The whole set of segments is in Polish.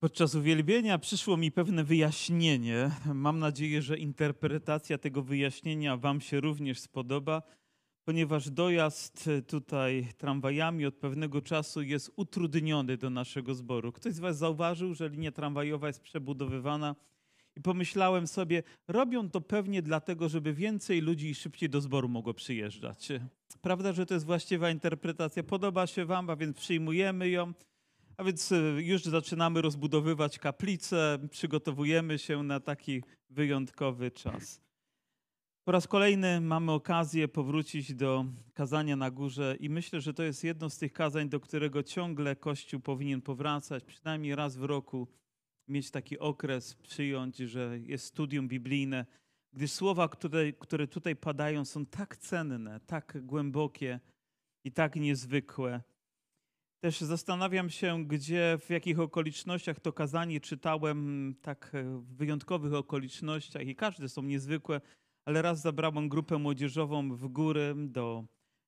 Podczas uwielbienia przyszło mi pewne wyjaśnienie. Mam nadzieję, że interpretacja tego wyjaśnienia Wam się również spodoba, ponieważ dojazd tutaj tramwajami od pewnego czasu jest utrudniony do naszego zboru. Ktoś z Was zauważył, że linia tramwajowa jest przebudowywana i pomyślałem sobie, robią to pewnie dlatego, żeby więcej ludzi szybciej do zboru mogło przyjeżdżać. Prawda, że to jest właściwa interpretacja? Podoba się Wam, a więc przyjmujemy ją. A więc e, już zaczynamy rozbudowywać kaplicę, przygotowujemy się na taki wyjątkowy czas. Po raz kolejny mamy okazję powrócić do kazania na górze i myślę, że to jest jedno z tych kazań, do którego ciągle Kościół powinien powracać, przynajmniej raz w roku mieć taki okres, przyjąć, że jest studium biblijne, gdyż słowa, które, które tutaj padają, są tak cenne, tak głębokie i tak niezwykłe. Też zastanawiam się, gdzie, w jakich okolicznościach to kazanie czytałem, tak e, w wyjątkowych okolicznościach i każde są niezwykłe, ale raz zabrałem grupę młodzieżową w góry do,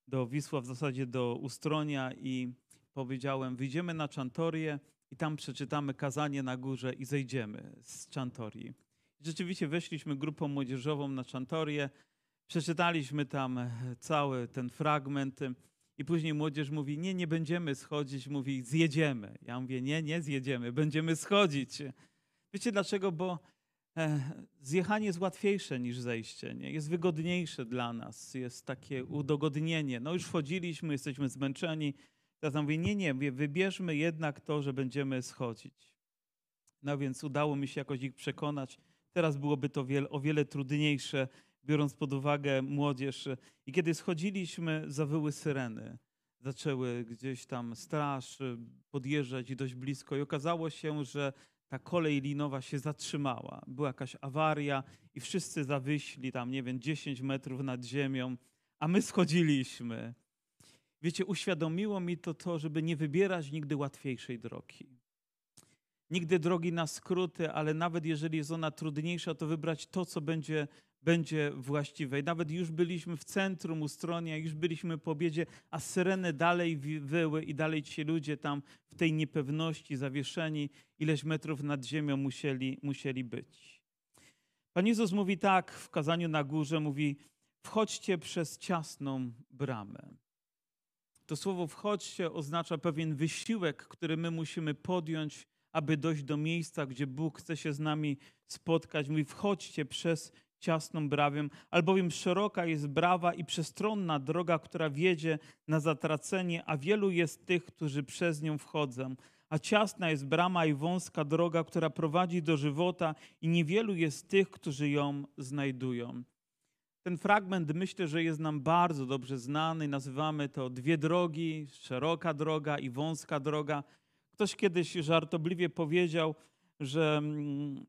do Wisła, w zasadzie do Ustronia i powiedziałem, wyjdziemy na Czantorię i tam przeczytamy kazanie na górze i zejdziemy z Czantorii. Rzeczywiście weszliśmy grupą młodzieżową na Czantorię, przeczytaliśmy tam cały ten fragment i później młodzież mówi, nie, nie będziemy schodzić, mówi, zjedziemy. Ja mówię, nie, nie zjedziemy, będziemy schodzić. Wiecie dlaczego? Bo e, zjechanie jest łatwiejsze niż zejście, nie? jest wygodniejsze dla nas, jest takie udogodnienie. No już wchodziliśmy, jesteśmy zmęczeni. Teraz mówię, nie, nie, wybierzmy jednak to, że będziemy schodzić. No więc udało mi się jakoś ich przekonać. Teraz byłoby to o wiele trudniejsze biorąc pod uwagę młodzież. I kiedy schodziliśmy, zawyły syreny. Zaczęły gdzieś tam straż podjeżdżać i dość blisko. I okazało się, że ta kolej linowa się zatrzymała. Była jakaś awaria i wszyscy zawyśli tam, nie wiem, 10 metrów nad ziemią, a my schodziliśmy. Wiecie, uświadomiło mi to to, żeby nie wybierać nigdy łatwiejszej drogi. Nigdy drogi na skróty, ale nawet jeżeli jest ona trudniejsza, to wybrać to, co będzie będzie właściwe. I nawet już byliśmy w centrum Ustronia, już byliśmy po obiedzie, a syreny dalej wyły i dalej ci ludzie tam w tej niepewności zawieszeni, ileś metrów nad ziemią musieli, musieli być. Pan Jezus mówi tak w kazaniu na górze, mówi wchodźcie przez ciasną bramę. To słowo wchodźcie oznacza pewien wysiłek, który my musimy podjąć, aby dojść do miejsca, gdzie Bóg chce się z nami spotkać. Mówi wchodźcie przez ciasną brawę, albowiem szeroka jest brawa i przestronna droga, która wiedzie na zatracenie, a wielu jest tych, którzy przez nią wchodzą. A ciasna jest brama i wąska droga, która prowadzi do żywota, i niewielu jest tych, którzy ją znajdują. Ten fragment myślę, że jest nam bardzo dobrze znany. Nazywamy to dwie drogi, szeroka droga i wąska droga. Ktoś kiedyś żartobliwie powiedział, że mm,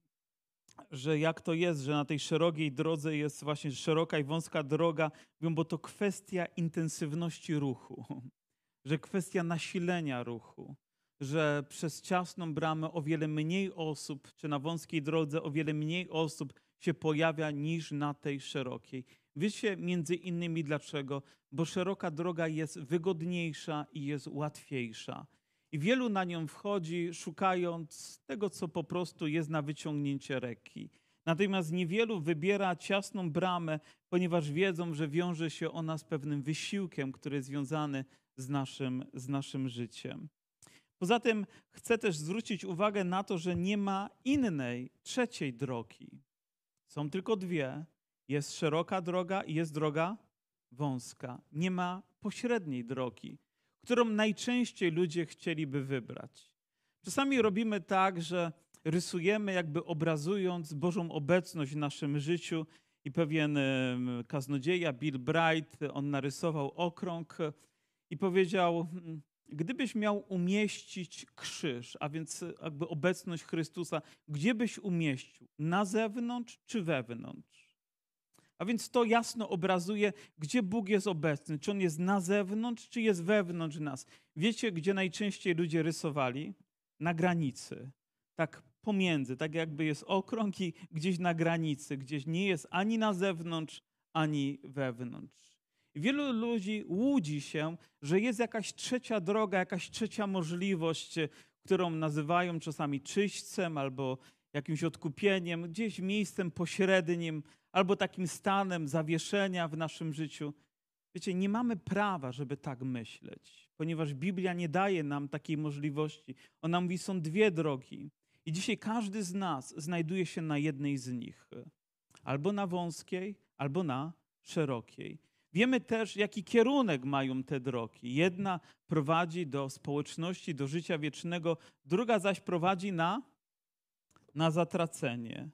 że jak to jest, że na tej szerokiej drodze jest właśnie szeroka i wąska droga, bo to kwestia intensywności ruchu, że kwestia nasilenia ruchu, że przez ciasną bramę o wiele mniej osób, czy na wąskiej drodze o wiele mniej osób się pojawia niż na tej szerokiej. Wiecie między innymi dlaczego? Bo szeroka droga jest wygodniejsza i jest łatwiejsza. I wielu na nią wchodzi, szukając tego, co po prostu jest na wyciągnięcie ręki. Natomiast niewielu wybiera ciasną bramę, ponieważ wiedzą, że wiąże się ona z pewnym wysiłkiem, który jest związany z naszym, z naszym życiem. Poza tym chcę też zwrócić uwagę na to, że nie ma innej, trzeciej drogi. Są tylko dwie. Jest szeroka droga i jest droga wąska. Nie ma pośredniej drogi którą najczęściej ludzie chcieliby wybrać. Czasami robimy tak, że rysujemy, jakby obrazując Bożą obecność w naszym życiu. I pewien kaznodzieja, Bill Bright, on narysował okrąg i powiedział: hmm, Gdybyś miał umieścić krzyż, a więc jakby obecność Chrystusa, gdzie byś umieścił? Na zewnątrz czy wewnątrz? A więc to jasno obrazuje, gdzie Bóg jest obecny. Czy On jest na zewnątrz, czy jest wewnątrz nas. Wiecie, gdzie najczęściej ludzie rysowali? Na granicy. Tak pomiędzy, tak jakby jest okrąg i gdzieś na granicy, gdzieś nie jest ani na zewnątrz, ani wewnątrz. Wielu ludzi łudzi się, że jest jakaś trzecia droga, jakaś trzecia możliwość, którą nazywają czasami czyśćcem albo jakimś odkupieniem, gdzieś miejscem pośrednim, albo takim stanem zawieszenia w naszym życiu. Wiecie, nie mamy prawa, żeby tak myśleć, ponieważ Biblia nie daje nam takiej możliwości. Ona mówi, są dwie drogi. I dzisiaj każdy z nas znajduje się na jednej z nich. Albo na wąskiej, albo na szerokiej. Wiemy też, jaki kierunek mają te drogi. Jedna prowadzi do społeczności, do życia wiecznego, druga zaś prowadzi na, na zatracenie.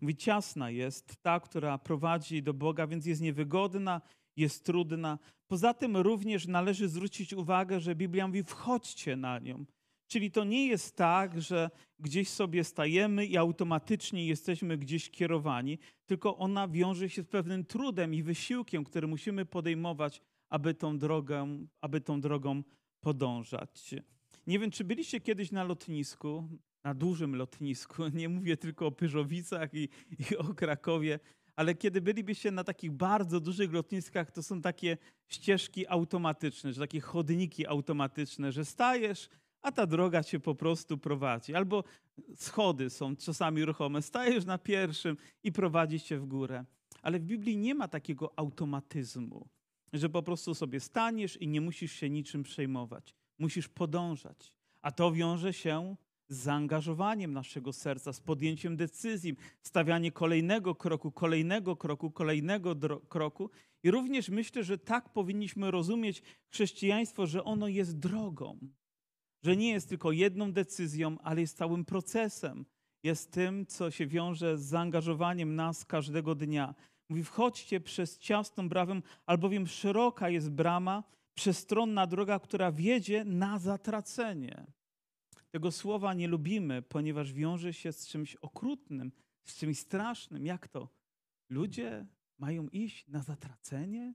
Mówi, ciasna jest ta, która prowadzi do Boga, więc jest niewygodna, jest trudna. Poza tym również należy zwrócić uwagę, że Biblia mówi, wchodźcie na nią. Czyli to nie jest tak, że gdzieś sobie stajemy i automatycznie jesteśmy gdzieś kierowani, tylko ona wiąże się z pewnym trudem i wysiłkiem, który musimy podejmować, aby tą drogą, aby tą drogą podążać. Nie wiem, czy byliście kiedyś na lotnisku, na dużym lotnisku, nie mówię tylko o Pyrzowicach i, i o Krakowie, ale kiedy bylibyście na takich bardzo dużych lotniskach, to są takie ścieżki automatyczne, że takie chodniki automatyczne, że stajesz, a ta droga cię po prostu prowadzi. Albo schody są czasami ruchome, stajesz na pierwszym i prowadzi cię w górę. Ale w Biblii nie ma takiego automatyzmu, że po prostu sobie staniesz i nie musisz się niczym przejmować. Musisz podążać. A to wiąże się zaangażowaniem naszego serca, z podjęciem decyzji, stawianie kolejnego kroku, kolejnego kroku, kolejnego kroku. I również myślę, że tak powinniśmy rozumieć chrześcijaństwo, że ono jest drogą że nie jest tylko jedną decyzją, ale jest całym procesem. Jest tym, co się wiąże z zaangażowaniem nas każdego dnia. Mówi, wchodźcie przez ciasną bramę, albowiem szeroka jest brama, przestronna droga, która wiedzie na zatracenie. Tego słowa nie lubimy, ponieważ wiąże się z czymś okrutnym, z czymś strasznym. Jak to? Ludzie mają iść na zatracenie?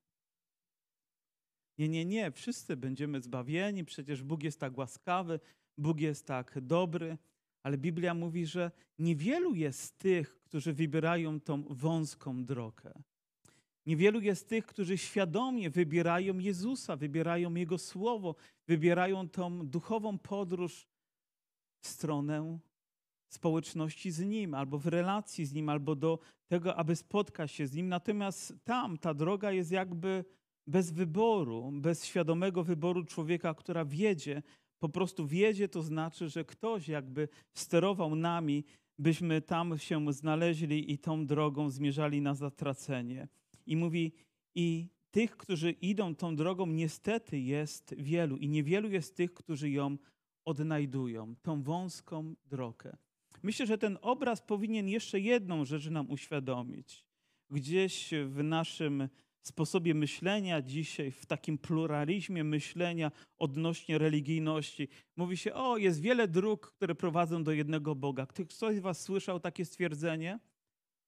Nie, nie, nie, wszyscy będziemy zbawieni, przecież Bóg jest tak łaskawy, Bóg jest tak dobry, ale Biblia mówi, że niewielu jest tych, którzy wybierają tą wąską drogę. Niewielu jest tych, którzy świadomie wybierają Jezusa, wybierają Jego Słowo, wybierają tą duchową podróż w stronę społeczności z Nim, albo w relacji z Nim, albo do tego, aby spotkać się z Nim. Natomiast tam ta droga jest jakby bez wyboru, bez świadomego wyboru człowieka, która wiedzie, po prostu wiedzie, to znaczy, że ktoś jakby sterował nami, byśmy tam się znaleźli i tą drogą zmierzali na zatracenie. I mówi, i tych, którzy idą tą drogą, niestety jest wielu, i niewielu jest tych, którzy ją odnajdują, tą wąską drogę. Myślę, że ten obraz powinien jeszcze jedną rzecz nam uświadomić. Gdzieś w naszym sposobie myślenia dzisiaj, w takim pluralizmie myślenia odnośnie religijności. Mówi się, o, jest wiele dróg, które prowadzą do jednego Boga. Ktoś z Was słyszał takie stwierdzenie?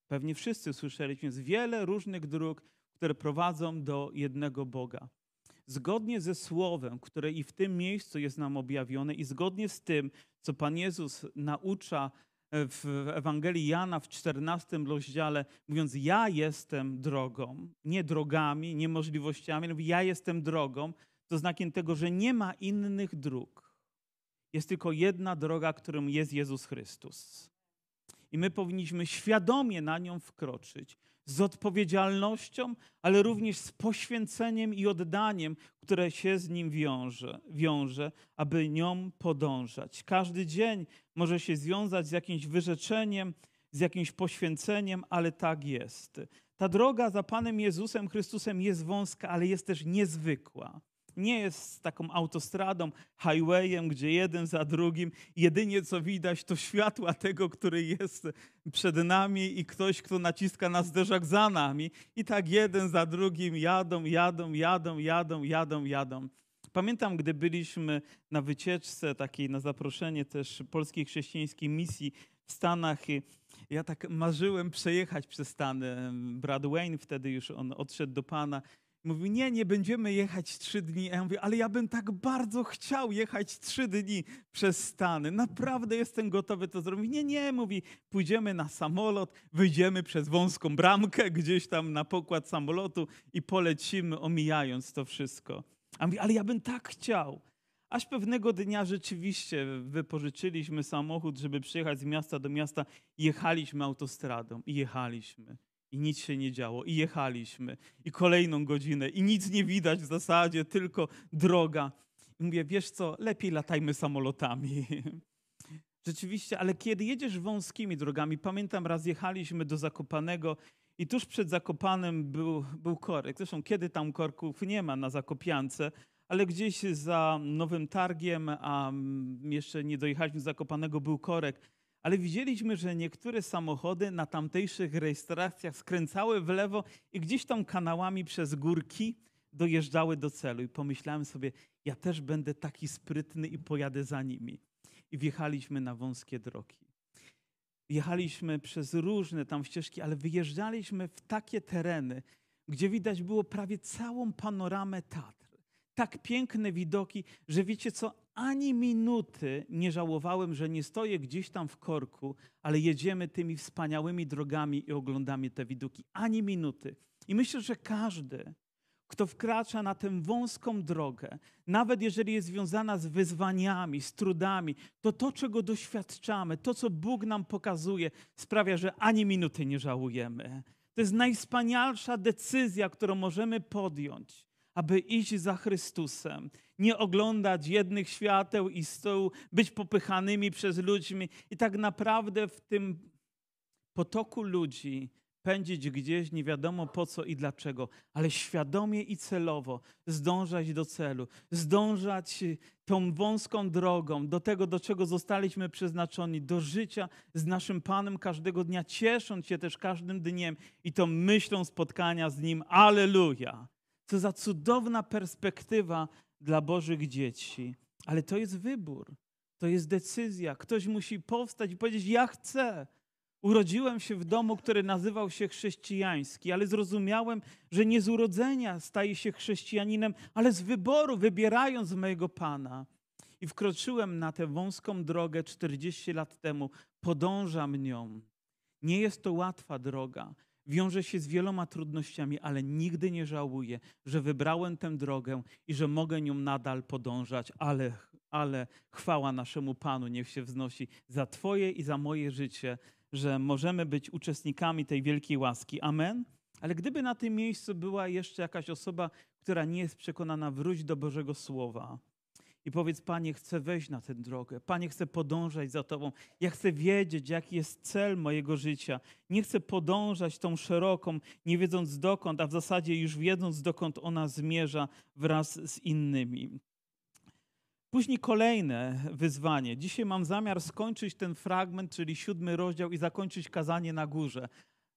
Pewnie wszyscy słyszeliśmy. Jest wiele różnych dróg, które prowadzą do jednego Boga. Zgodnie ze słowem, które i w tym miejscu jest nam objawione, i zgodnie z tym, co Pan Jezus naucza w Ewangelii Jana w 14 rozdziale, mówiąc: Ja jestem drogą, nie drogami, nie możliwościami, mówi: Ja jestem drogą, to znakiem tego, że nie ma innych dróg. Jest tylko jedna droga, którą jest Jezus Chrystus. I my powinniśmy świadomie na nią wkroczyć, z odpowiedzialnością, ale również z poświęceniem i oddaniem, które się z nim wiąże, wiąże, aby nią podążać. Każdy dzień może się związać z jakimś wyrzeczeniem, z jakimś poświęceniem, ale tak jest. Ta droga za Panem Jezusem Chrystusem jest wąska, ale jest też niezwykła nie jest taką autostradą, highwayem, gdzie jeden za drugim, jedynie co widać to światła tego, który jest przed nami i ktoś, kto naciska na zderzak za nami. I tak jeden za drugim jadą, jadą, jadą, jadą, jadą, jadą. Pamiętam, gdy byliśmy na wycieczce takiej, na zaproszenie też polskiej chrześcijańskiej misji w Stanach. Ja tak marzyłem przejechać przez Stany. Brad Wayne wtedy już on odszedł do Pana Mówi, nie, nie będziemy jechać trzy dni. A ja mówię, ale ja bym tak bardzo chciał jechać trzy dni przez Stany. Naprawdę jestem gotowy to zrobić. Nie, nie, mówi, pójdziemy na samolot, wyjdziemy przez wąską bramkę gdzieś tam na pokład samolotu i polecimy, omijając to wszystko. A mówi, ale ja bym tak chciał. Aż pewnego dnia rzeczywiście wypożyczyliśmy samochód, żeby przyjechać z miasta do miasta. Jechaliśmy autostradą i jechaliśmy. I nic się nie działo. I jechaliśmy. I kolejną godzinę. I nic nie widać w zasadzie, tylko droga. I mówię, wiesz co, lepiej latajmy samolotami. Rzeczywiście, ale kiedy jedziesz wąskimi drogami, pamiętam raz jechaliśmy do Zakopanego i tuż przed Zakopanem był, był korek. Zresztą kiedy tam korków nie ma na Zakopiance, ale gdzieś za Nowym Targiem, a jeszcze nie dojechaliśmy do Zakopanego, był korek. Ale widzieliśmy, że niektóre samochody na tamtejszych rejestracjach skręcały w lewo i gdzieś tam kanałami przez górki dojeżdżały do celu. I pomyślałem sobie, ja też będę taki sprytny i pojadę za nimi. I wjechaliśmy na wąskie drogi. Jechaliśmy przez różne tam ścieżki, ale wyjeżdżaliśmy w takie tereny, gdzie widać było prawie całą panoramę Tatr. Tak piękne widoki, że wiecie co, ani minuty nie żałowałem, że nie stoję gdzieś tam w korku, ale jedziemy tymi wspaniałymi drogami i oglądamy te widoki. Ani minuty. I myślę, że każdy, kto wkracza na tę wąską drogę, nawet jeżeli jest związana z wyzwaniami, z trudami, to to, czego doświadczamy, to, co Bóg nam pokazuje, sprawia, że ani minuty nie żałujemy. To jest najwspanialsza decyzja, którą możemy podjąć, aby iść za Chrystusem. Nie oglądać jednych świateł i stół, być popychanymi przez ludźmi i tak naprawdę w tym potoku ludzi pędzić gdzieś nie wiadomo po co i dlaczego, ale świadomie i celowo zdążać do celu, zdążać tą wąską drogą do tego, do czego zostaliśmy przeznaczeni, do życia z naszym Panem każdego dnia, ciesząc się też każdym dniem i tą myślą spotkania z Nim. Aleluja! Co za cudowna perspektywa dla Bożych dzieci. Ale to jest wybór, to jest decyzja. Ktoś musi powstać i powiedzieć: Ja chcę. Urodziłem się w domu, który nazywał się chrześcijański, ale zrozumiałem, że nie z urodzenia staje się chrześcijaninem, ale z wyboru, wybierając mojego Pana. I wkroczyłem na tę wąską drogę 40 lat temu, podążam nią. Nie jest to łatwa droga, wiąże się z wieloma trudnościami, ale nigdy nie żałuję, że wybrałem tę drogę i że mogę nią nadal podążać, ale, ale chwała naszemu Panu niech się wznosi za Twoje i za moje życie że możemy być uczestnikami tej wielkiej łaski. Amen. Ale gdyby na tym miejscu była jeszcze jakaś osoba, która nie jest przekonana, wróć do Bożego Słowa i powiedz, Panie, chcę wejść na tę drogę. Panie, chcę podążać za Tobą. Ja chcę wiedzieć, jaki jest cel mojego życia. Nie chcę podążać tą szeroką, nie wiedząc dokąd, a w zasadzie już wiedząc, dokąd ona zmierza wraz z innymi. Później kolejne wyzwanie. Dzisiaj mam zamiar skończyć ten fragment, czyli siódmy rozdział i zakończyć kazanie na górze.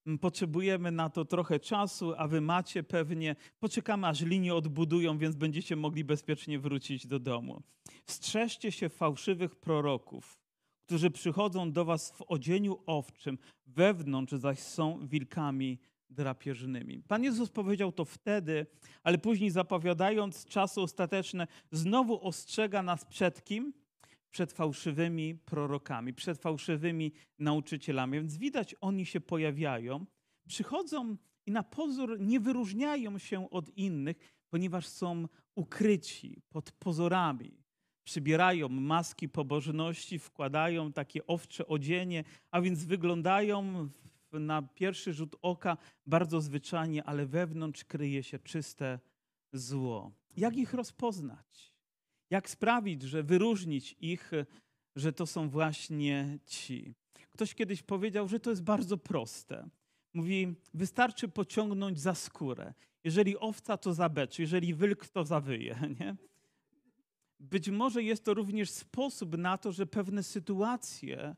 Mm, potrzebujemy na to trochę czasu, a wy macie pewnie. Poczekamy, aż linie odbudują, więc będziecie mogli bezpiecznie wrócić do domu. Strzeżcie się fałszywych proroków, którzy przychodzą do was w odzieniu owczym, wewnątrz zaś są wilkami drapieżnymi. Pan Jezus powiedział to wtedy, ale później zapowiadając czasy ostateczne, znowu ostrzega nas przed kim? Przed fałszywymi prorokami, przed fałszywymi nauczycielami. Więc widać, oni się pojawiają, przychodzą i na pozór nie wyróżniają się od innych, ponieważ są ukryci pod pozorami. Przybierają maski pobożności, wkładają takie owcze odzienie, a więc wyglądają na pierwszy rzut oka bardzo zwyczajnie, ale wewnątrz kryje się czyste zło. Jak ich rozpoznać? Jak sprawić, że wyróżnić ich, że to są właśnie ci? Ktoś kiedyś powiedział, że to jest bardzo proste. Mówi, wystarczy pociągnąć za skórę. Jeżeli owca, to zabeczy, jeżeli wilk, to zawyje. Nie? Być może jest to również sposób na to, że pewne sytuacje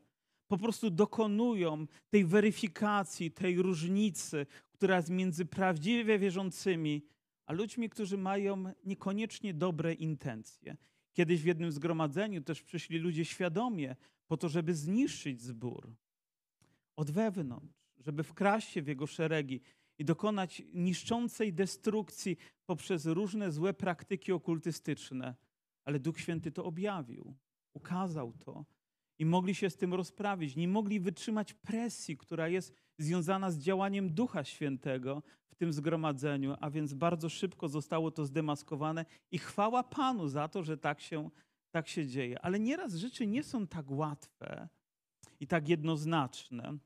po prostu dokonują tej weryfikacji, tej różnicy, która jest między prawdziwie wierzącymi, a ludźmi, którzy mają niekoniecznie dobre intencje. Kiedyś w jednym zgromadzeniu też przyszli ludzie świadomie po to, żeby zniszczyć zbór od wewnątrz, żeby wkraść się w jego szeregi i dokonać niszczącej destrukcji poprzez różne złe praktyki okultystyczne. Ale Duch Święty to objawił, ukazał to i mogli się z tym rozprawić. Nie mogli wytrzymać presji, która jest związana z działaniem Ducha Świętego w tym zgromadzeniu, a więc bardzo szybko zostało to zdemaskowane i chwała Panu za to, że tak się tak się dzieje. Ale nieraz rzeczy nie są tak łatwe i tak jednoznaczne.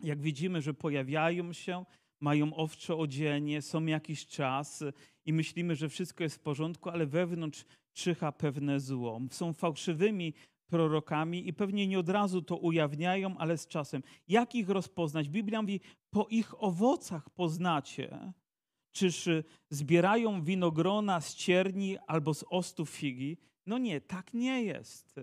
Jak widzimy, że pojawiają się, mają owcze odzienie, są jakiś czas i myślimy, że wszystko jest w porządku, ale wewnątrz czyha pewne zło. Są fałszywymi prorokami i pewnie nie od razu to ujawniają, ale z czasem. Jak ich rozpoznać? Biblia mówi, po ich owocach poznacie. Czyż zbierają winogrona z cierni albo z ostów figi? No nie, tak nie jest.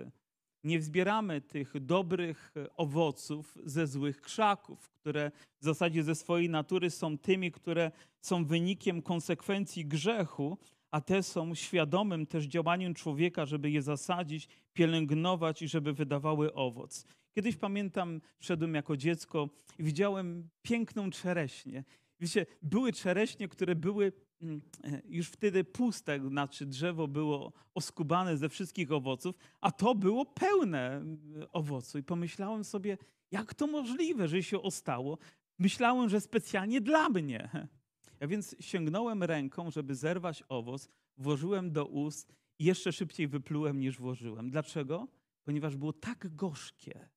Nie zbieramy tych dobrych owoców ze złych krzaków, które w zasadzie ze swojej natury są tymi, które są wynikiem konsekwencji grzechu, a te są świadomym też działaniem człowieka, żeby je zasadzić, pielęgnować i żeby wydawały owoc. Kiedyś pamiętam, szedłem jako dziecko i widziałem piękną czereśnię. Wiecie, były czereśnie, które były mm, e, już wtedy puste, znaczy drzewo było oskubane ze wszystkich owoców, a to było pełne mm, owocu. I pomyślałem sobie, jak to możliwe, że się ostało? Myślałem, że specjalnie dla mnie. Ja więc sięgnąłem ręką, żeby zerwać owoc, włożyłem do ust i jeszcze szybciej wyplułem niż włożyłem. Dlaczego? Ponieważ było tak gorzkie,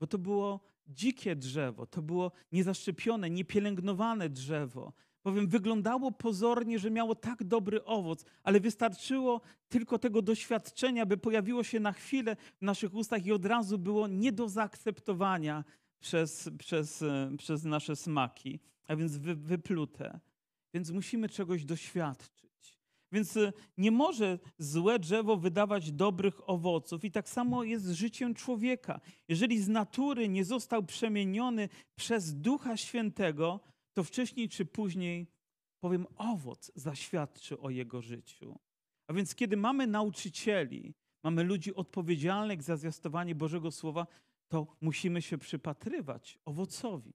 bo to było dzikie drzewo, to było niezaszczepione, niepielęgnowane drzewo. Bowiem wyglądało pozornie, że miało tak dobry owoc, ale wystarczyło tylko tego doświadczenia, by pojawiło się na chwilę w naszych ustach i od razu było nie do zaakceptowania przez, przez, przez nasze smaki, a więc wy, wyplute. Więc musimy czegoś doświadczyć. Więc e, nie może złe drzewo wydawać dobrych owoców, i tak samo jest z życiem człowieka. Jeżeli z natury nie został przemieniony przez Ducha Świętego, to wcześniej czy później, powiem, owoc zaświadczy o jego życiu. A więc kiedy mamy nauczycieli, mamy ludzi odpowiedzialnych za zwiastowanie Bożego Słowa, to musimy się przypatrywać owocowi,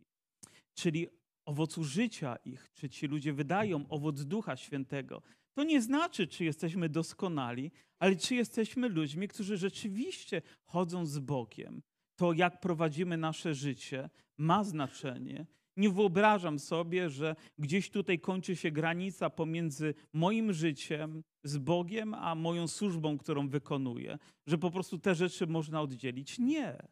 czyli owocu życia ich, czy ci ludzie wydają owoc Ducha Świętego. To nie znaczy, czy jesteśmy doskonali, ale czy jesteśmy ludźmi, którzy rzeczywiście chodzą z Bogiem. To, jak prowadzimy nasze życie, ma znaczenie. Nie wyobrażam sobie, że gdzieś tutaj kończy się granica pomiędzy moim życiem z Bogiem, a moją służbą, którą wykonuję, że po prostu te rzeczy można oddzielić. Nie.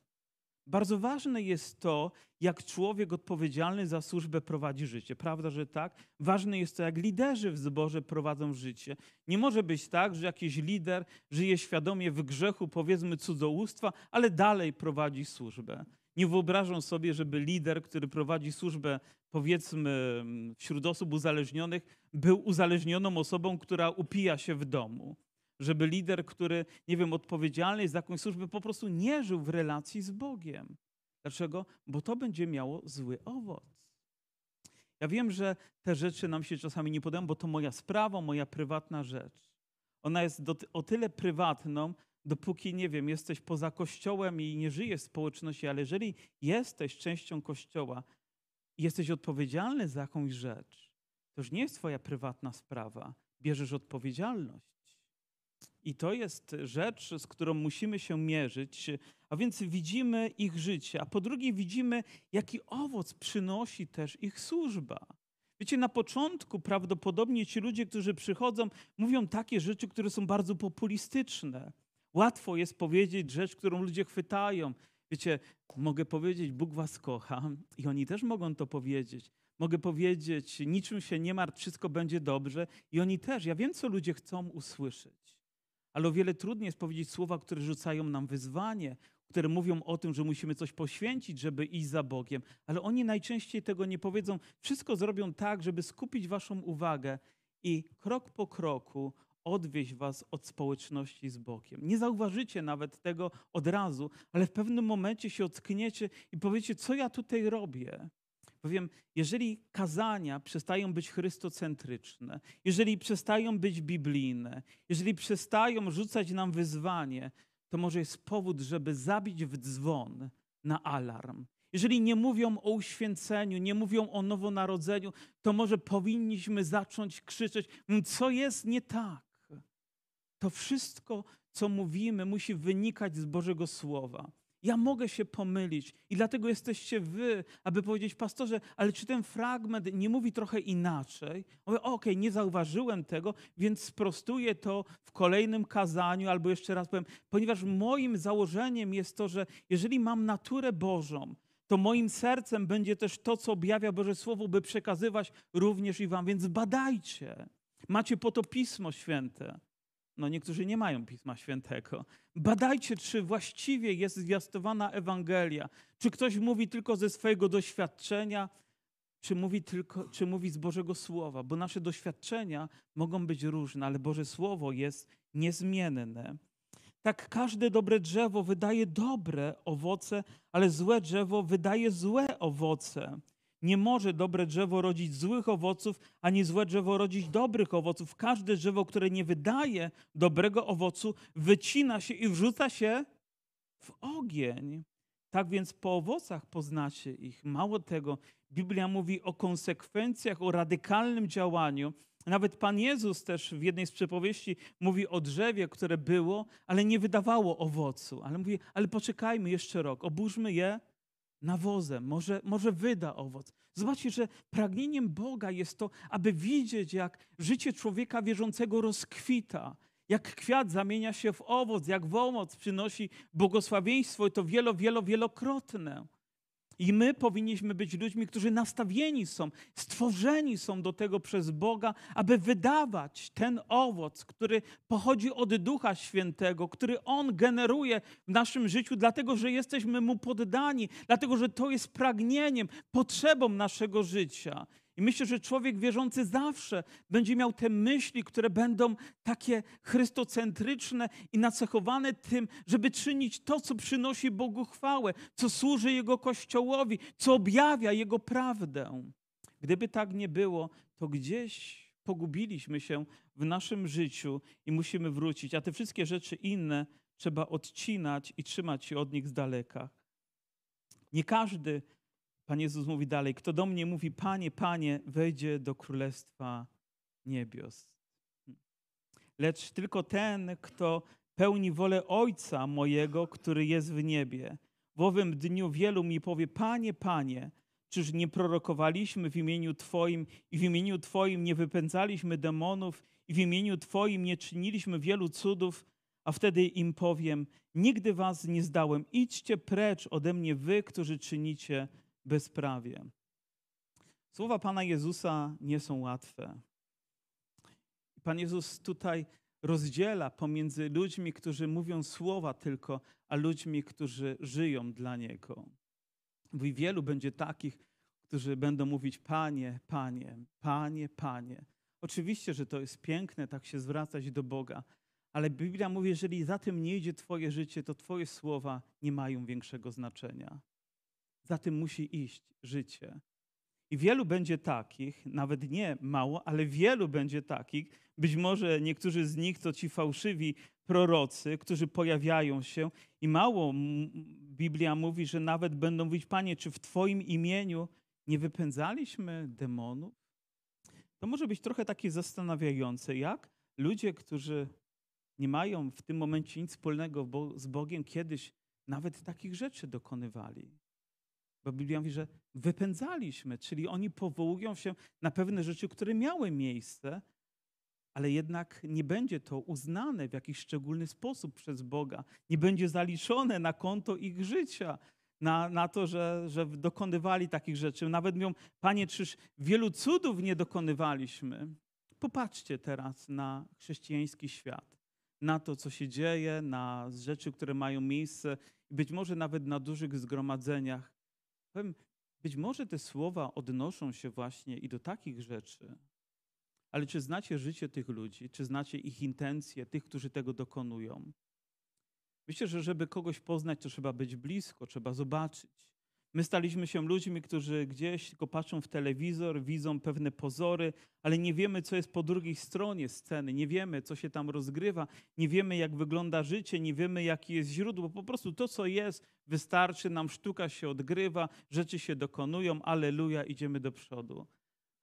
Bardzo ważne jest to, jak człowiek odpowiedzialny za służbę prowadzi życie. Prawda, że tak? Ważne jest to, jak liderzy w zborze prowadzą życie. Nie może być tak, że jakiś lider żyje świadomie w grzechu, powiedzmy cudzołóstwa, ale dalej prowadzi służbę. Nie wyobrażam sobie, żeby lider, który prowadzi służbę, powiedzmy, wśród osób uzależnionych, był uzależnioną osobą, która upija się w domu żeby lider, który, nie wiem, odpowiedzialny jest za jakąś służbę, po prostu nie żył w relacji z Bogiem. Dlaczego? Bo to będzie miało zły owoc. Ja wiem, że te rzeczy nam się czasami nie podobają, bo to moja sprawa, moja prywatna rzecz. Ona jest do, o tyle prywatną, dopóki, nie wiem, jesteś poza kościołem i nie żyjesz w społeczności, ale jeżeli jesteś częścią kościoła i jesteś odpowiedzialny za jakąś rzecz, to już nie jest twoja prywatna sprawa. Bierzesz odpowiedzialność. I to jest rzecz, z którą musimy się mierzyć, a więc widzimy ich życie, a po drugie widzimy, jaki owoc przynosi też ich służba. Wiecie, na początku prawdopodobnie ci ludzie, którzy przychodzą, mówią takie rzeczy, które są bardzo populistyczne. Łatwo jest powiedzieć rzecz, którą ludzie chwytają. Wiecie, mogę powiedzieć, Bóg was kocha i oni też mogą to powiedzieć. Mogę powiedzieć, niczym się nie martw, wszystko będzie dobrze i oni też. Ja wiem, co ludzie chcą usłyszeć. Ale o wiele trudniej jest powiedzieć słowa, które rzucają nam wyzwanie, które mówią o tym, że musimy coś poświęcić, żeby iść za Bogiem. Ale oni najczęściej tego nie powiedzą. Wszystko zrobią tak, żeby skupić Waszą uwagę i krok po kroku odwieźć Was od społeczności z Bogiem. Nie zauważycie nawet tego od razu, ale w pewnym momencie się ockniecie i powiecie, co ja tutaj robię. Bowiem, jeżeli kazania przestają być chrystocentryczne, jeżeli przestają być biblijne, jeżeli przestają rzucać nam wyzwanie, to może jest powód, żeby zabić w dzwon na alarm. Jeżeli nie mówią o uświęceniu, nie mówią o nowonarodzeniu, to może powinniśmy zacząć krzyczeć, co jest nie tak. To wszystko, co mówimy, musi wynikać z Bożego Słowa. Ja mogę się pomylić i dlatego jesteście wy, aby powiedzieć, pastorze, ale czy ten fragment nie mówi trochę inaczej? Mówię, okej, okay, nie zauważyłem tego, więc sprostuję to w kolejnym kazaniu, albo jeszcze raz powiem, ponieważ moim założeniem jest to, że jeżeli mam naturę Bożą, to moim sercem będzie też to, co objawia Boże Słowo, by przekazywać również i wam. Więc badajcie. Macie po to Pismo Święte. No niektórzy nie mają Pisma Świętego. Badajcie, czy właściwie jest zwiastowana Ewangelia. Czy ktoś mówi tylko ze swojego doświadczenia, czy mówi, tylko, czy mówi z Bożego Słowa. Bo nasze doświadczenia mogą być różne, ale Boże Słowo jest niezmienne. Tak każde dobre drzewo wydaje dobre owoce, ale złe drzewo wydaje złe owoce. Nie może dobre drzewo rodzić złych owoców, ani złe drzewo rodzić dobrych owoców. Każde drzewo, które nie wydaje dobrego owocu, wycina się i wrzuca się w ogień. Tak więc po owocach poznacie ich. Mało tego, Biblia mówi o konsekwencjach, o radykalnym działaniu. Nawet Pan Jezus też w jednej z przypowieści mówi o drzewie, które było, ale nie wydawało owocu. Ale mówi, ale poczekajmy jeszcze rok, oburzmy je nawozem, może, może wyda owoc. Zobaczcie, że pragnieniem Boga jest to, aby widzieć, jak życie człowieka wierzącego rozkwita, jak kwiat zamienia się w owoc, jak owoc przynosi błogosławieństwo i to wielo, wielo, wielokrotne. I my powinniśmy być ludźmi, którzy nastawieni są, stworzeni są do tego przez Boga, aby wydawać ten owoc, który pochodzi od Ducha Świętego, który On generuje w naszym życiu, dlatego że jesteśmy Mu poddani, dlatego że to jest pragnieniem, potrzebą naszego życia. I myślę, że człowiek wierzący zawsze będzie miał te myśli, które będą takie chrystocentryczne i nacechowane tym, żeby czynić to, co przynosi Bogu chwałę, co służy Jego Kościołowi, co objawia Jego prawdę. Gdyby tak nie było, to gdzieś pogubiliśmy się w naszym życiu i musimy wrócić, a te wszystkie rzeczy inne trzeba odcinać i trzymać się od nich z daleka. Nie każdy Pan Jezus mówi dalej: Kto do mnie mówi, Panie, Panie, wejdzie do królestwa niebios. Lecz tylko ten, kto pełni wolę Ojca mojego, który jest w niebie. W owym dniu wielu mi powie: Panie, Panie, czyż nie prorokowaliśmy w imieniu Twoim i w imieniu Twoim nie wypędzaliśmy demonów i w imieniu Twoim nie czyniliśmy wielu cudów? A wtedy im powiem: Nigdy was nie zdałem, idźcie precz ode mnie, wy, którzy czynicie bezprawie. Słowa Pana Jezusa nie są łatwe. Pan Jezus tutaj rozdziela pomiędzy ludźmi, którzy mówią słowa tylko, a ludźmi, którzy żyją dla Niego. Mówi, wielu będzie takich, którzy będą mówić Panie, Panie, Panie, Panie. Oczywiście, że to jest piękne, tak się zwracać do Boga, ale Biblia mówi, jeżeli za tym nie idzie Twoje życie, to Twoje słowa nie mają większego znaczenia. Za tym musi iść życie. I wielu będzie takich, nawet nie mało, ale wielu będzie takich, być może niektórzy z nich to ci fałszywi prorocy, którzy pojawiają się i mało Biblia mówi, że nawet będą mówić, Panie, czy w Twoim imieniu nie wypędzaliśmy demonów? To może być trochę takie zastanawiające, jak ludzie, którzy nie mają w tym momencie nic wspólnego z Bogiem, kiedyś nawet takich rzeczy dokonywali. Bo Biblia mówi, że wypędzaliśmy, czyli oni powołują się na pewne rzeczy, które miały miejsce, ale jednak nie będzie to uznane w jakiś szczególny sposób przez Boga. Nie będzie zaliczone na konto ich życia, na, na to, że, że dokonywali takich rzeczy. Nawet mówią, Panie, czyż wielu cudów nie dokonywaliśmy? Popatrzcie teraz na chrześcijański świat, na to, co się dzieje, na rzeczy, które mają miejsce, być może nawet na dużych zgromadzeniach. Powiem, być może te słowa odnoszą się właśnie i do takich rzeczy, ale czy znacie życie tych ludzi? Czy znacie ich intencje, tych, którzy tego dokonują? Myślę, że żeby kogoś poznać, to trzeba być blisko, trzeba zobaczyć. My staliśmy się ludźmi, którzy gdzieś tylko patrzą w telewizor, widzą pewne pozory, ale nie wiemy, co jest po drugiej stronie sceny, nie wiemy, co się tam rozgrywa, nie wiemy, jak wygląda życie, nie wiemy, jakie jest źródło. Po prostu to, co jest, wystarczy, nam sztuka się odgrywa, rzeczy się dokonują, aleluja, idziemy do przodu.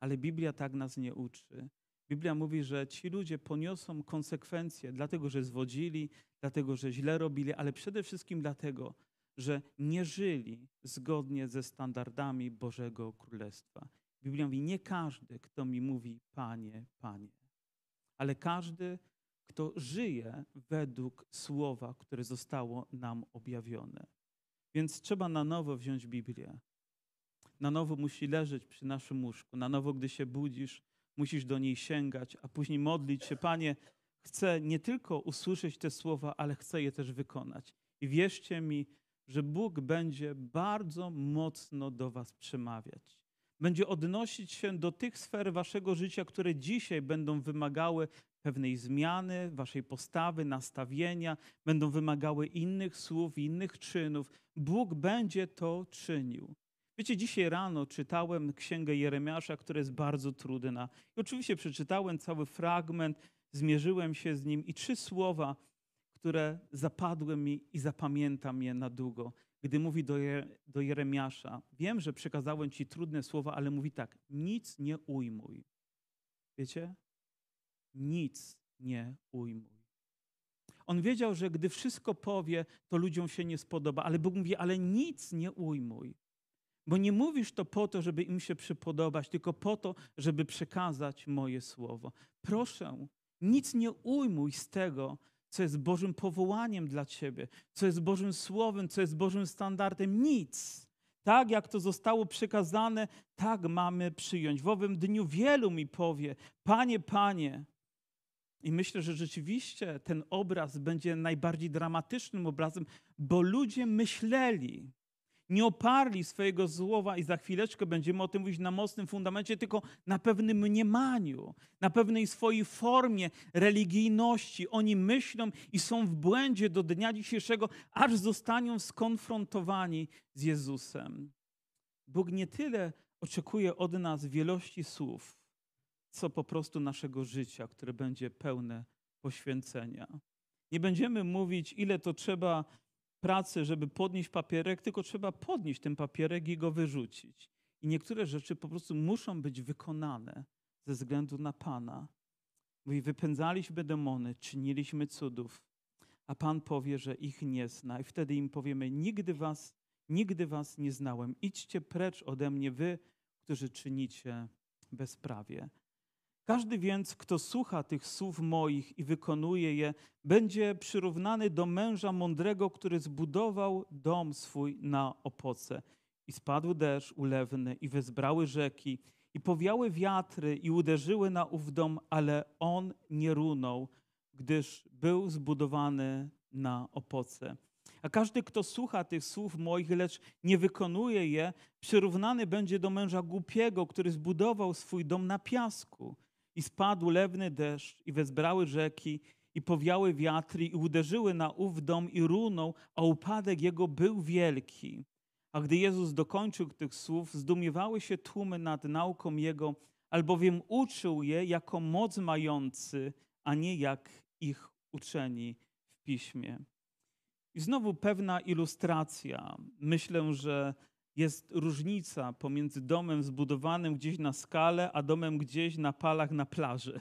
Ale Biblia tak nas nie uczy. Biblia mówi, że ci ludzie poniosą konsekwencje, dlatego że zwodzili, dlatego że źle robili, ale przede wszystkim dlatego, że nie żyli zgodnie ze standardami Bożego Królestwa. Biblia mówi, nie każdy, kto mi mówi Panie, Panie, ale każdy, kto żyje według słowa, które zostało nam objawione. Więc trzeba na nowo wziąć Biblię. Na nowo musi leżeć przy naszym łóżku. Na nowo, gdy się budzisz, musisz do niej sięgać, a później modlić się, Panie, chcę nie tylko usłyszeć te słowa, ale chcę je też wykonać. I wierzcie mi, że Bóg będzie bardzo mocno do Was przemawiać. Będzie odnosić się do tych sfer Waszego życia, które dzisiaj będą wymagały pewnej zmiany, Waszej postawy, nastawienia, będą wymagały innych słów, innych czynów. Bóg będzie to czynił. Wiecie, dzisiaj rano czytałem księgę Jeremiasza, która jest bardzo trudna. I oczywiście przeczytałem cały fragment, zmierzyłem się z nim i trzy słowa, które zapadły mi i zapamiętam je na długo. Gdy mówi do, Je do Jeremiasza, wiem, że przekazałem ci trudne słowa, ale mówi tak, nic nie ujmuj. Wiecie? Nic nie ujmuj. On wiedział, że gdy wszystko powie, to ludziom się nie spodoba, ale Bóg mówi, ale nic nie ujmuj. Bo nie mówisz to po to, żeby im się przypodobać, tylko po to, żeby przekazać moje słowo. Proszę, nic nie ujmuj z tego, co jest Bożym powołaniem dla ciebie, co jest Bożym słowem, co jest Bożym standardem. Nic. Tak jak to zostało przekazane, tak mamy przyjąć. W owym dniu wielu mi powie: Panie, Panie. I myślę, że rzeczywiście ten obraz będzie najbardziej dramatycznym obrazem, bo ludzie myśleli, nie oparli swojego słowa i za chwileczkę będziemy o tym mówić na mocnym fundamencie, tylko na pewnym mniemaniu, na pewnej swojej formie religijności. Oni myślą i są w błędzie do dnia dzisiejszego, aż zostaną skonfrontowani z Jezusem. Bóg nie tyle oczekuje od nas wielości słów, co po prostu naszego życia, które będzie pełne poświęcenia. Nie będziemy mówić, ile to trzeba pracy, żeby podnieść papierek, tylko trzeba podnieść ten papierek i go wyrzucić. I niektóre rzeczy po prostu muszą być wykonane ze względu na Pana. Mówi, wypędzaliśmy demony, czyniliśmy cudów, a Pan powie, że ich nie zna. I wtedy im powiemy, nigdy was, nigdy was nie znałem. Idźcie precz ode mnie, wy, którzy czynicie bezprawie. Każdy więc, kto słucha tych słów moich i wykonuje je, będzie przyrównany do męża mądrego, który zbudował dom swój na opoce. I spadł deszcz ulewny, i wezbrały rzeki, i powiały wiatry, i uderzyły na ów dom, ale on nie runął, gdyż był zbudowany na opoce. A każdy, kto słucha tych słów moich, lecz nie wykonuje je, przyrównany będzie do męża głupiego, który zbudował swój dom na piasku. I spadł lewny deszcz, i wezbrały rzeki, i powiały wiatry, i uderzyły na ów dom, i runął, a upadek jego był wielki. A gdy Jezus dokończył tych słów, zdumiewały się tłumy nad nauką Jego, albowiem uczył je jako moc mający, a nie jak ich uczeni w piśmie. I znowu pewna ilustracja. Myślę, że jest różnica pomiędzy domem zbudowanym gdzieś na skale, a domem gdzieś na palach na plaży.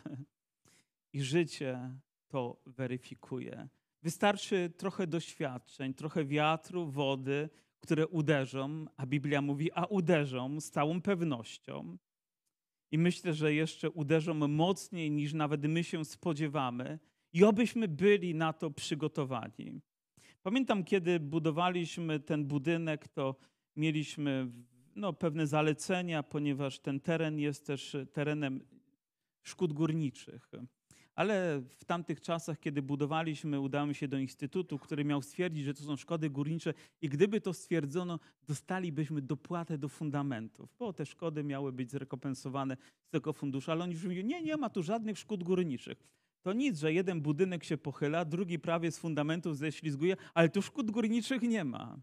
I życie to weryfikuje. Wystarczy trochę doświadczeń, trochę wiatru, wody, które uderzą, a Biblia mówi, a uderzą z całą pewnością. I myślę, że jeszcze uderzą mocniej niż nawet my się spodziewamy. I obyśmy byli na to przygotowani. Pamiętam, kiedy budowaliśmy ten budynek, to mieliśmy no, pewne zalecenia, ponieważ ten teren jest też terenem szkód górniczych. Ale w tamtych czasach, kiedy budowaliśmy, udało mi się do instytutu, który miał stwierdzić, że to są szkody górnicze i gdyby to stwierdzono, dostalibyśmy dopłatę do fundamentów, bo te szkody miały być zrekompensowane z tego funduszu. Ale oni już mówili, nie, nie ma tu żadnych szkód górniczych. To nic, że jeden budynek się pochyla, drugi prawie z fundamentów ześlizguje, ale tu szkód górniczych nie ma.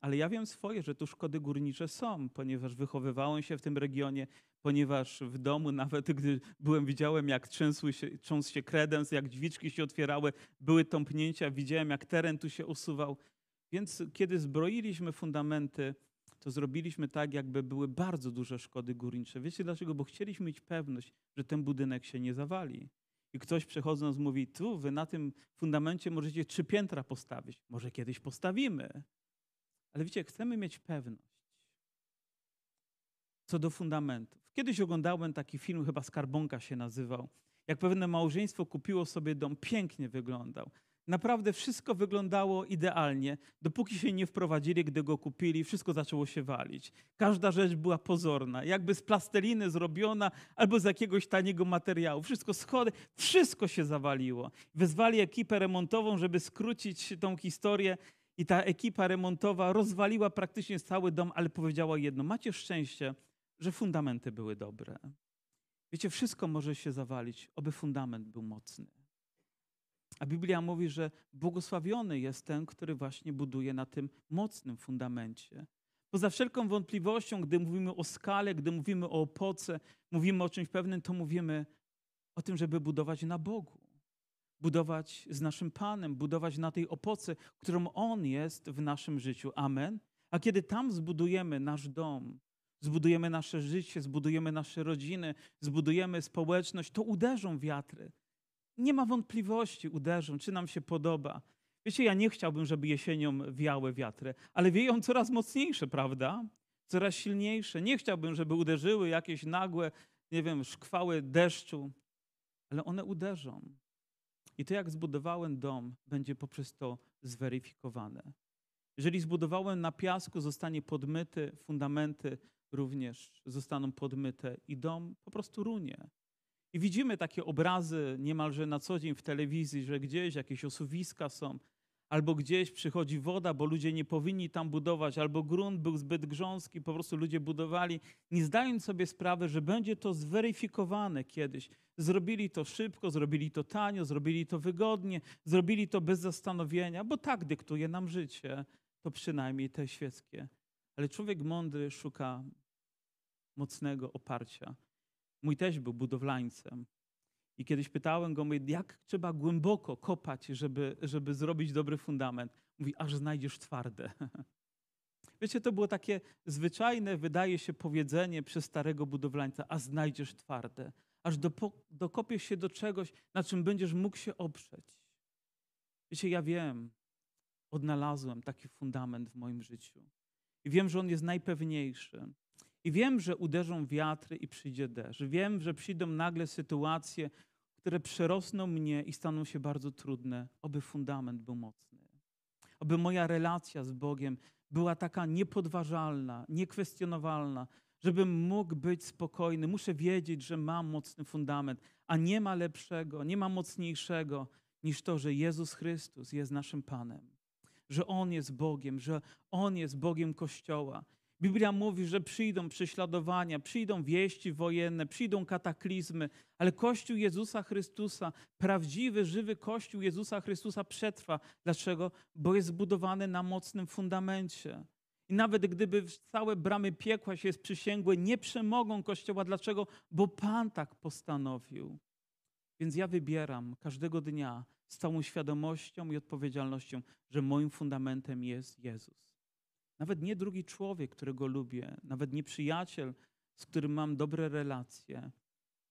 Ale ja wiem swoje, że tu szkody górnicze są, ponieważ wychowywałem się w tym regionie, ponieważ w domu, nawet gdy byłem, widziałem, jak trzęsły się, trząsł się kredens, jak drzwiczki się otwierały, były tąpnięcia, widziałem, jak teren tu się usuwał. Więc kiedy zbroiliśmy fundamenty, to zrobiliśmy tak, jakby były bardzo duże szkody górnicze. Wiecie dlaczego? Bo chcieliśmy mieć pewność, że ten budynek się nie zawali. I ktoś przechodząc mówi, tu wy na tym fundamencie możecie trzy piętra postawić. Może kiedyś postawimy. Ale wiecie, chcemy mieć pewność co do fundamentów. Kiedyś oglądałem taki film, chyba Skarbonka się nazywał, jak pewne małżeństwo kupiło sobie dom, pięknie wyglądał. Naprawdę wszystko wyglądało idealnie, dopóki się nie wprowadzili, gdy go kupili, wszystko zaczęło się walić. Każda rzecz była pozorna, jakby z plasteliny zrobiona albo z jakiegoś taniego materiału. Wszystko schody, wszystko się zawaliło. Wezwali ekipę remontową, żeby skrócić tą historię i ta ekipa remontowa rozwaliła praktycznie cały dom, ale powiedziała jedno: Macie szczęście, że fundamenty były dobre. Wiecie, wszystko może się zawalić, oby fundament był mocny. A Biblia mówi, że błogosławiony jest ten, który właśnie buduje na tym mocnym fundamencie. Poza wszelką wątpliwością, gdy mówimy o skale, gdy mówimy o opoce, mówimy o czymś pewnym, to mówimy o tym, żeby budować na Bogu. Budować z naszym Panem, budować na tej opoce, którą On jest w naszym życiu. Amen. A kiedy tam zbudujemy nasz dom, zbudujemy nasze życie, zbudujemy nasze rodziny, zbudujemy społeczność, to uderzą wiatry. Nie ma wątpliwości, uderzą, czy nam się podoba. Wiecie, ja nie chciałbym, żeby jesienią wiały wiatry, ale wieją coraz mocniejsze, prawda? Coraz silniejsze. Nie chciałbym, żeby uderzyły jakieś nagłe, nie wiem, szkwały deszczu, ale one uderzą. I to, jak zbudowałem dom, będzie poprzez to zweryfikowane. Jeżeli zbudowałem na piasku, zostanie podmyty, fundamenty również zostaną podmyte i dom po prostu runie. I widzimy takie obrazy niemalże na co dzień w telewizji, że gdzieś jakieś osuwiska są, albo gdzieś przychodzi woda, bo ludzie nie powinni tam budować, albo grunt był zbyt grząski, po prostu ludzie budowali, nie zdając sobie sprawy, że będzie to zweryfikowane kiedyś. Zrobili to szybko, zrobili to tanio, zrobili to wygodnie, zrobili to bez zastanowienia, bo tak dyktuje nam życie, to przynajmniej te świeckie. Ale człowiek mądry szuka mocnego oparcia. Mój też był budowlańcem. I kiedyś pytałem go, mówię, jak trzeba głęboko kopać, żeby, żeby zrobić dobry fundament. Mówi, aż znajdziesz twarde. Wiecie, to było takie zwyczajne, wydaje się, powiedzenie przez starego budowlańca, a znajdziesz twarde. Aż do, dokopiesz się do czegoś, na czym będziesz mógł się oprzeć. Wiecie, ja wiem, odnalazłem taki fundament w moim życiu. I wiem, że on jest najpewniejszy. I wiem, że uderzą wiatry i przyjdzie deszcz. Wiem, że przyjdą nagle sytuacje, które przerosną mnie i staną się bardzo trudne, oby fundament był mocny. Oby moja relacja z Bogiem była taka niepodważalna, niekwestionowalna, żebym mógł być spokojny. Muszę wiedzieć, że mam mocny fundament, a nie ma lepszego, nie ma mocniejszego niż to, że Jezus Chrystus jest naszym Panem, że On jest Bogiem, że On jest Bogiem Kościoła Biblia mówi, że przyjdą prześladowania, przyjdą wieści wojenne, przyjdą kataklizmy, ale Kościół Jezusa Chrystusa, prawdziwy, żywy Kościół Jezusa Chrystusa przetrwa. Dlaczego? Bo jest zbudowany na mocnym fundamencie. I nawet gdyby całe bramy piekła się sprzysięgły, nie przemogą Kościoła. Dlaczego? Bo Pan tak postanowił. Więc ja wybieram każdego dnia z całą świadomością i odpowiedzialnością, że moim fundamentem jest Jezus. Nawet nie drugi człowiek, którego lubię, nawet nie przyjaciel, z którym mam dobre relacje,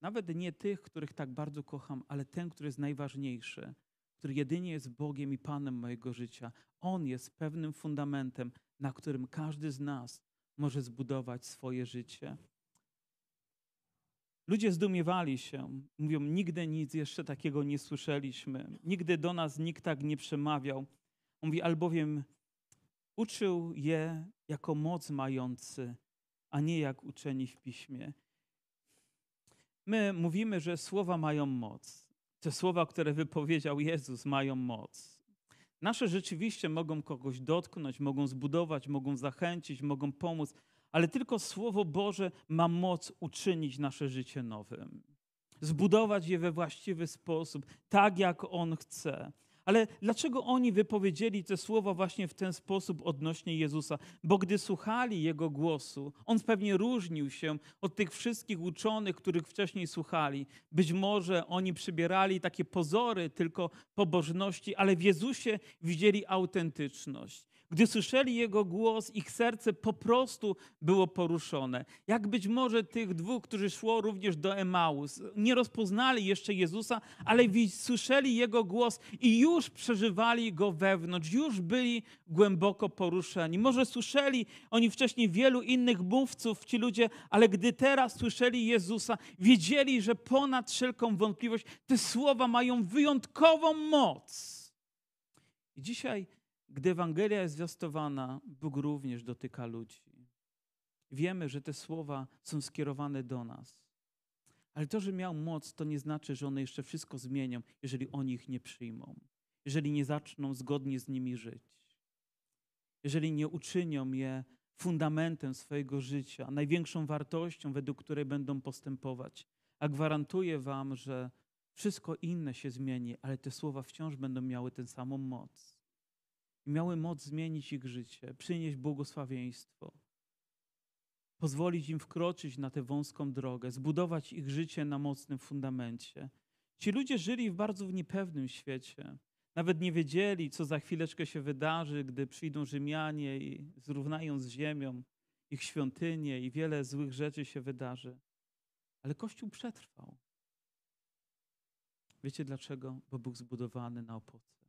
nawet nie tych, których tak bardzo kocham, ale ten, który jest najważniejszy, który jedynie jest Bogiem i Panem mojego życia. On jest pewnym fundamentem, na którym każdy z nas może zbudować swoje życie. Ludzie zdumiewali się, mówią: Nigdy nic jeszcze takiego nie słyszeliśmy, nigdy do nas nikt tak nie przemawiał. On mówi: Albowiem Uczył je jako moc mający, a nie jak uczeni w piśmie. My mówimy, że słowa mają moc. Te słowa, które wypowiedział Jezus, mają moc. Nasze rzeczywiście mogą kogoś dotknąć, mogą zbudować, mogą zachęcić, mogą pomóc, ale tylko Słowo Boże ma moc uczynić nasze życie nowym. Zbudować je we właściwy sposób, tak jak On chce. Ale dlaczego oni wypowiedzieli te słowa właśnie w ten sposób odnośnie Jezusa? Bo gdy słuchali Jego głosu, On pewnie różnił się od tych wszystkich uczonych, których wcześniej słuchali. Być może oni przybierali takie pozory tylko pobożności, ale w Jezusie widzieli autentyczność. Gdy słyszeli Jego głos, ich serce po prostu było poruszone. Jak być może tych dwóch, którzy szło również do Emaus, nie rozpoznali jeszcze Jezusa, ale słyszeli Jego głos i już przeżywali Go wewnątrz, już byli głęboko poruszeni. Może słyszeli oni wcześniej wielu innych mówców, ci ludzie, ale gdy teraz słyszeli Jezusa, wiedzieli, że ponad wszelką wątpliwość te słowa mają wyjątkową moc. I dzisiaj, gdy Ewangelia jest zwiastowana, Bóg również dotyka ludzi. Wiemy, że te słowa są skierowane do nas. Ale to, że miał moc, to nie znaczy, że one jeszcze wszystko zmienią, jeżeli oni ich nie przyjmą, jeżeli nie zaczną zgodnie z nimi żyć, jeżeli nie uczynią je fundamentem swojego życia, największą wartością, według której będą postępować. A gwarantuję Wam, że wszystko inne się zmieni, ale te słowa wciąż będą miały tę samą moc. I miały moc zmienić ich życie, przynieść błogosławieństwo, pozwolić im wkroczyć na tę wąską drogę, zbudować ich życie na mocnym fundamencie. Ci ludzie żyli w bardzo niepewnym świecie. Nawet nie wiedzieli, co za chwileczkę się wydarzy, gdy przyjdą Rzymianie i zrównają z ziemią ich świątynię i wiele złych rzeczy się wydarzy. Ale Kościół przetrwał. Wiecie dlaczego? Bo był zbudowany na opoce.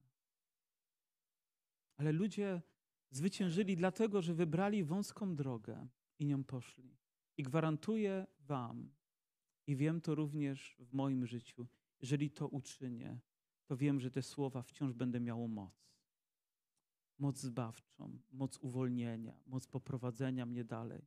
Ale ludzie zwyciężyli dlatego, że wybrali wąską drogę i nią poszli. I gwarantuję Wam, i wiem to również w moim życiu, jeżeli to uczynię, to wiem, że te słowa wciąż będę miało moc. Moc zbawczą, moc uwolnienia, moc poprowadzenia mnie dalej.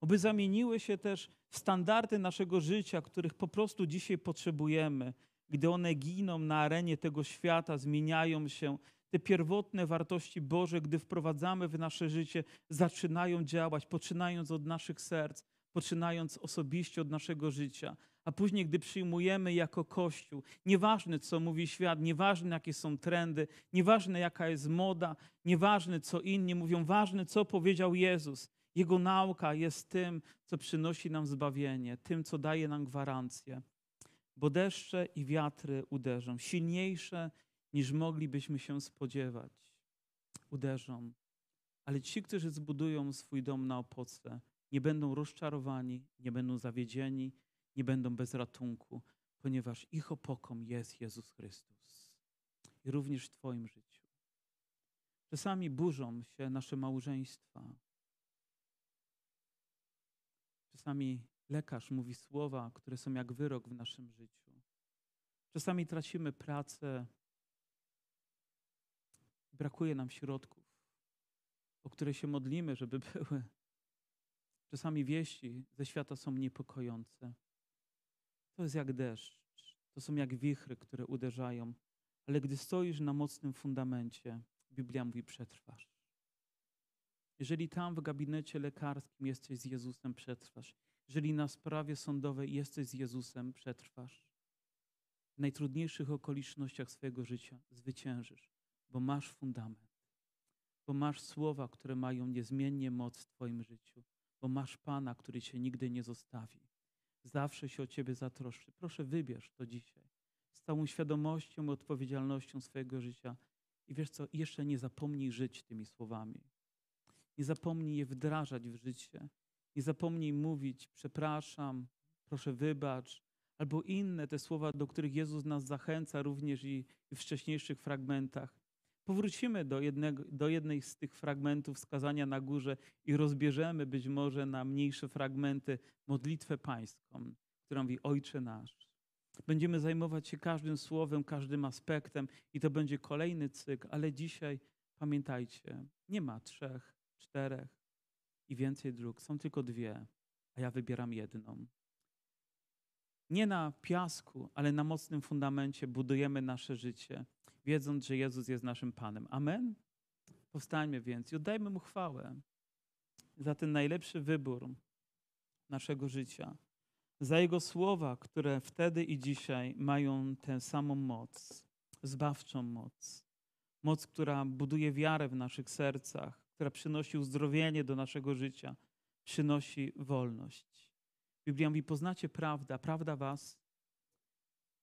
Oby zamieniły się też w standardy naszego życia, których po prostu dzisiaj potrzebujemy, gdy one giną na arenie tego świata, zmieniają się, te pierwotne wartości Boże, gdy wprowadzamy w nasze życie, zaczynają działać, poczynając od naszych serc, poczynając osobiście od naszego życia, a później, gdy przyjmujemy jako Kościół, nieważne co mówi świat, nieważne jakie są trendy, nieważne jaka jest moda, nieważne co inni mówią, ważne co powiedział Jezus. Jego nauka jest tym, co przynosi nam zbawienie, tym, co daje nam gwarancję bo deszcze i wiatry uderzą, silniejsze niż moglibyśmy się spodziewać. Uderzą. Ale ci, którzy zbudują swój dom na opoce, nie będą rozczarowani, nie będą zawiedzieni, nie będą bez ratunku, ponieważ ich opoką jest Jezus Chrystus. I również w Twoim życiu. Czasami burzą się nasze małżeństwa. Czasami lekarz mówi słowa, które są jak wyrok w naszym życiu. Czasami tracimy pracę, brakuje nam środków, o które się modlimy, żeby były. Czasami wieści ze świata są niepokojące. To jest jak deszcz, to są jak wichry, które uderzają, ale gdy stoisz na mocnym fundamencie, Biblia mówi: przetrwasz. Jeżeli tam w gabinecie lekarskim jesteś z Jezusem, przetrwasz. Jeżeli na sprawie sądowej jesteś z Jezusem, przetrwasz. W najtrudniejszych okolicznościach swojego życia zwyciężysz, bo masz fundament, bo masz słowa, które mają niezmiennie moc w Twoim życiu, bo masz Pana, który Cię nigdy nie zostawi. Zawsze się o Ciebie zatroszczy. Proszę, wybierz to dzisiaj z całą świadomością i odpowiedzialnością swojego życia. I wiesz co, jeszcze nie zapomnij żyć tymi słowami. Nie zapomnij je wdrażać w życie. Nie zapomnij mówić przepraszam, proszę wybacz, albo inne te słowa, do których Jezus nas zachęca również i, w wcześniejszych fragmentach. Powrócimy do, jednego, do jednej z tych fragmentów skazania na górze i rozbierzemy być może na mniejsze fragmenty modlitwę pańską, która mówi Ojcze nasz. Będziemy zajmować się każdym słowem, każdym aspektem i to będzie kolejny cykl, ale dzisiaj pamiętajcie, nie ma trzech, czterech, i więcej dróg. Są tylko dwie, a ja wybieram jedną. Nie na piasku, ale na mocnym fundamencie budujemy nasze życie, wiedząc, że Jezus jest naszym Panem. Amen? Powstańmy więc i oddajmy Mu chwałę za ten najlepszy wybór naszego życia, za Jego słowa, które wtedy i dzisiaj mają tę samą moc, zbawczą moc, moc, która buduje wiarę w naszych sercach, która przynosi uzdrowienie do naszego życia, przynosi wolność. Biblia mówi, poznacie prawdę, prawda was,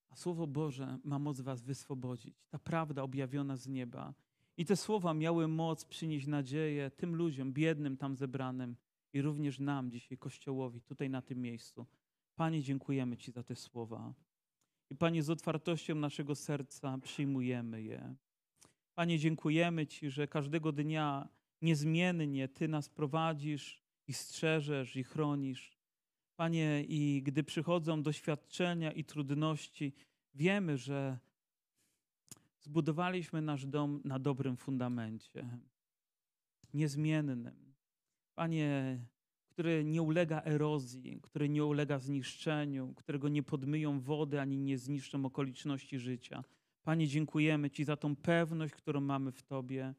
a Słowo Boże ma moc was wyswobodzić. Ta prawda objawiona z nieba I te słowa miały moc przynieść nadzieję tym ludziom, biednym tam zebranym i również nam dzisiaj, Kościołowi, tutaj na tym miejscu. Panie, dziękujemy Ci za te słowa. I Panie, z otwartością naszego serca przyjmujemy je. Panie, dziękujemy Ci, że każdego dnia niezmiennie Ty nas prowadzisz i strzeżesz i chronisz. Panie, i gdy przychodzą doświadczenia i trudności, wiemy, że zbudowaliśmy nasz dom na dobrym fundamencie, niezmiennym. Panie, który nie ulega erozji, który nie ulega zniszczeniu, którego nie podmyją wody ani nie zniszczą okoliczności życia. Panie, dziękujemy Ci za tą pewność, którą mamy w Tobie.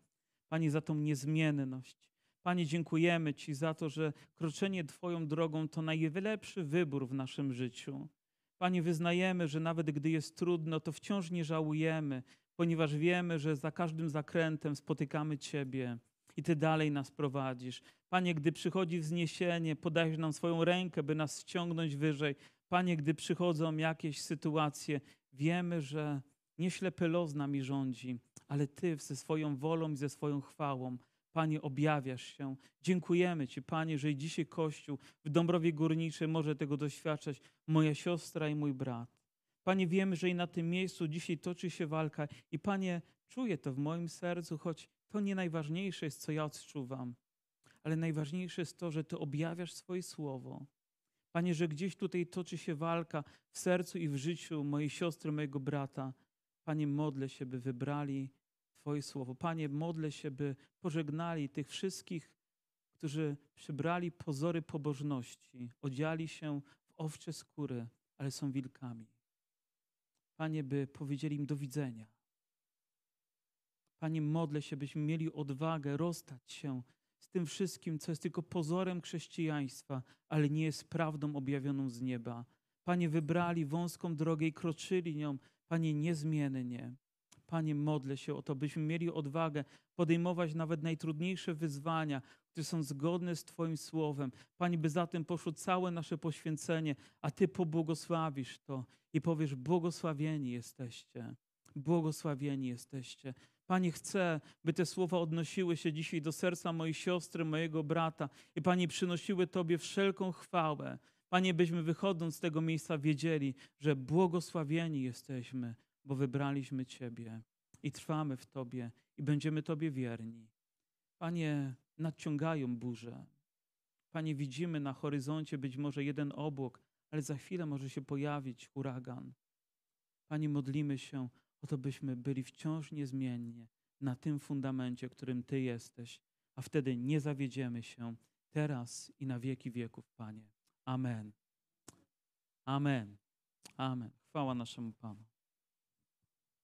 Panie, za tą niezmienność. Panie, dziękujemy Ci za to, że kroczenie Twoją drogą to najlepszy wybór w naszym życiu. Panie, wyznajemy, że nawet gdy jest trudno, to wciąż nie żałujemy, ponieważ wiemy, że za każdym zakrętem spotykamy Ciebie i Ty dalej nas prowadzisz. Panie, gdy przychodzi wzniesienie, podajesz nam swoją rękę, by nas ściągnąć wyżej. Panie, gdy przychodzą jakieś sytuacje, wiemy, że nie ślepy los nami rządzi, ale Ty ze swoją wolą i ze swoją chwałą, Panie, objawiasz się. Dziękujemy Ci, Panie, że i dzisiaj Kościół w Dąbrowie Górniczej może tego doświadczać, moja siostra i mój brat. Panie, wiemy, że i na tym miejscu dzisiaj toczy się walka i Panie, czuję to w moim sercu, choć to nie najważniejsze jest, co ja odczuwam, ale najważniejsze jest to, że Ty objawiasz swoje słowo. Panie, że gdzieś tutaj toczy się walka w sercu i w życiu mojej siostry, mojego brata. Panie, modlę się, by wybrali Twoje słowo. Panie, modlę się, by pożegnali tych wszystkich, którzy przybrali pozory pobożności, odziali się w owcze skóry, ale są wilkami. Panie, by powiedzieli im do widzenia. Panie, modlę się, byśmy mieli odwagę rozstać się z tym wszystkim, co jest tylko pozorem chrześcijaństwa, ale nie jest prawdą objawioną z nieba. Panie, wybrali wąską drogę i kroczyli nią, Panie, niezmiennie. Panie, modlę się o to, byśmy mieli odwagę podejmować nawet najtrudniejsze wyzwania, które są zgodne z Twoim słowem. Panie, by za tym poszło całe nasze poświęcenie, a Ty pobłogosławisz to i powiesz: Błogosławieni jesteście. Błogosławieni jesteście. Panie, chcę, by te słowa odnosiły się dzisiaj do serca mojej siostry, mojego brata i Panie, przynosiły Tobie wszelką chwałę. Panie, byśmy wychodząc z tego miejsca wiedzieli, że błogosławieni jesteśmy, bo wybraliśmy Ciebie i trwamy w Tobie i będziemy Tobie wierni. Panie, nadciągają burze. Panie, widzimy na horyzoncie być może jeden obłok, ale za chwilę może się pojawić huragan. Panie, modlimy się o to, byśmy byli wciąż niezmiennie na tym fundamencie, którym Ty jesteś, a wtedy nie zawiedziemy się teraz i na wieki wieków, Panie. Amen. Amen. Amen. Chwała naszemu Panu.